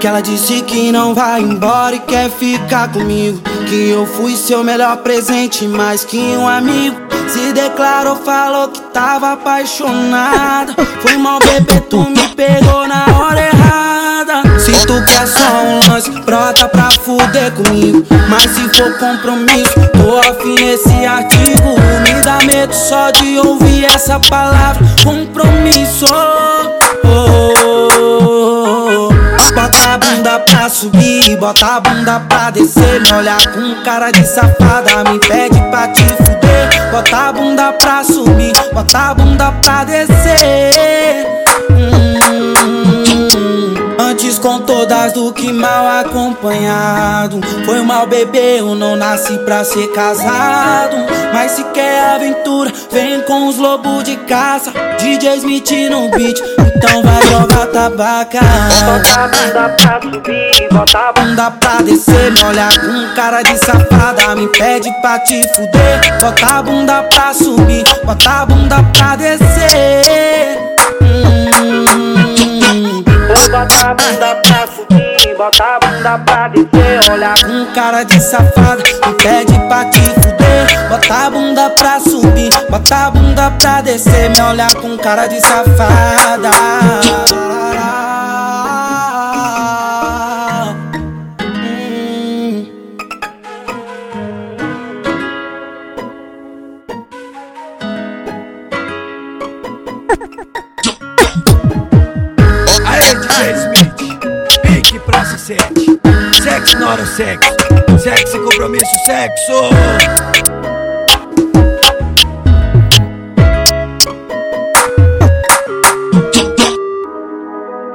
Que ela disse que não vai embora e quer ficar comigo. Que eu fui seu melhor presente, mais que um amigo. Se declarou, falou que tava apaixonada. Foi mal, bebê, tu me pegou na hora errada. Se tu quer só lance, brota pra fuder comigo. Mas se for compromisso, tô afim esse artigo. Me dá medo só de ouvir essa palavra: compromisso. Bota a bunda pra subir, bota a bunda pra descer. Me olhar com cara de safada, me pede pra te fuder. Bota a bunda pra subir, bota a bunda pra descer. Com todas do que mal acompanhado. Foi mal bebê, eu não nasci pra ser casado. Mas se quer aventura, vem com os lobos de caça. DJ Smith no beat, então vai jogar tabaca. Bota a bunda pra subir, bota a Bunda pra descer, me olhar com cara de safada. Me pede pra te fuder. Bota a bunda pra subir, bota a bunda pra descer. Bota a bunda pra subir, bota a bunda pra descer. Olha com cara de safada, me pede pra te fuder. Bota a bunda pra subir, bota a bunda pra descer. Me olhar com cara de safada. Smith, pique pra se sete. Sexo na hora sexo, sexo sem compromisso, sexo.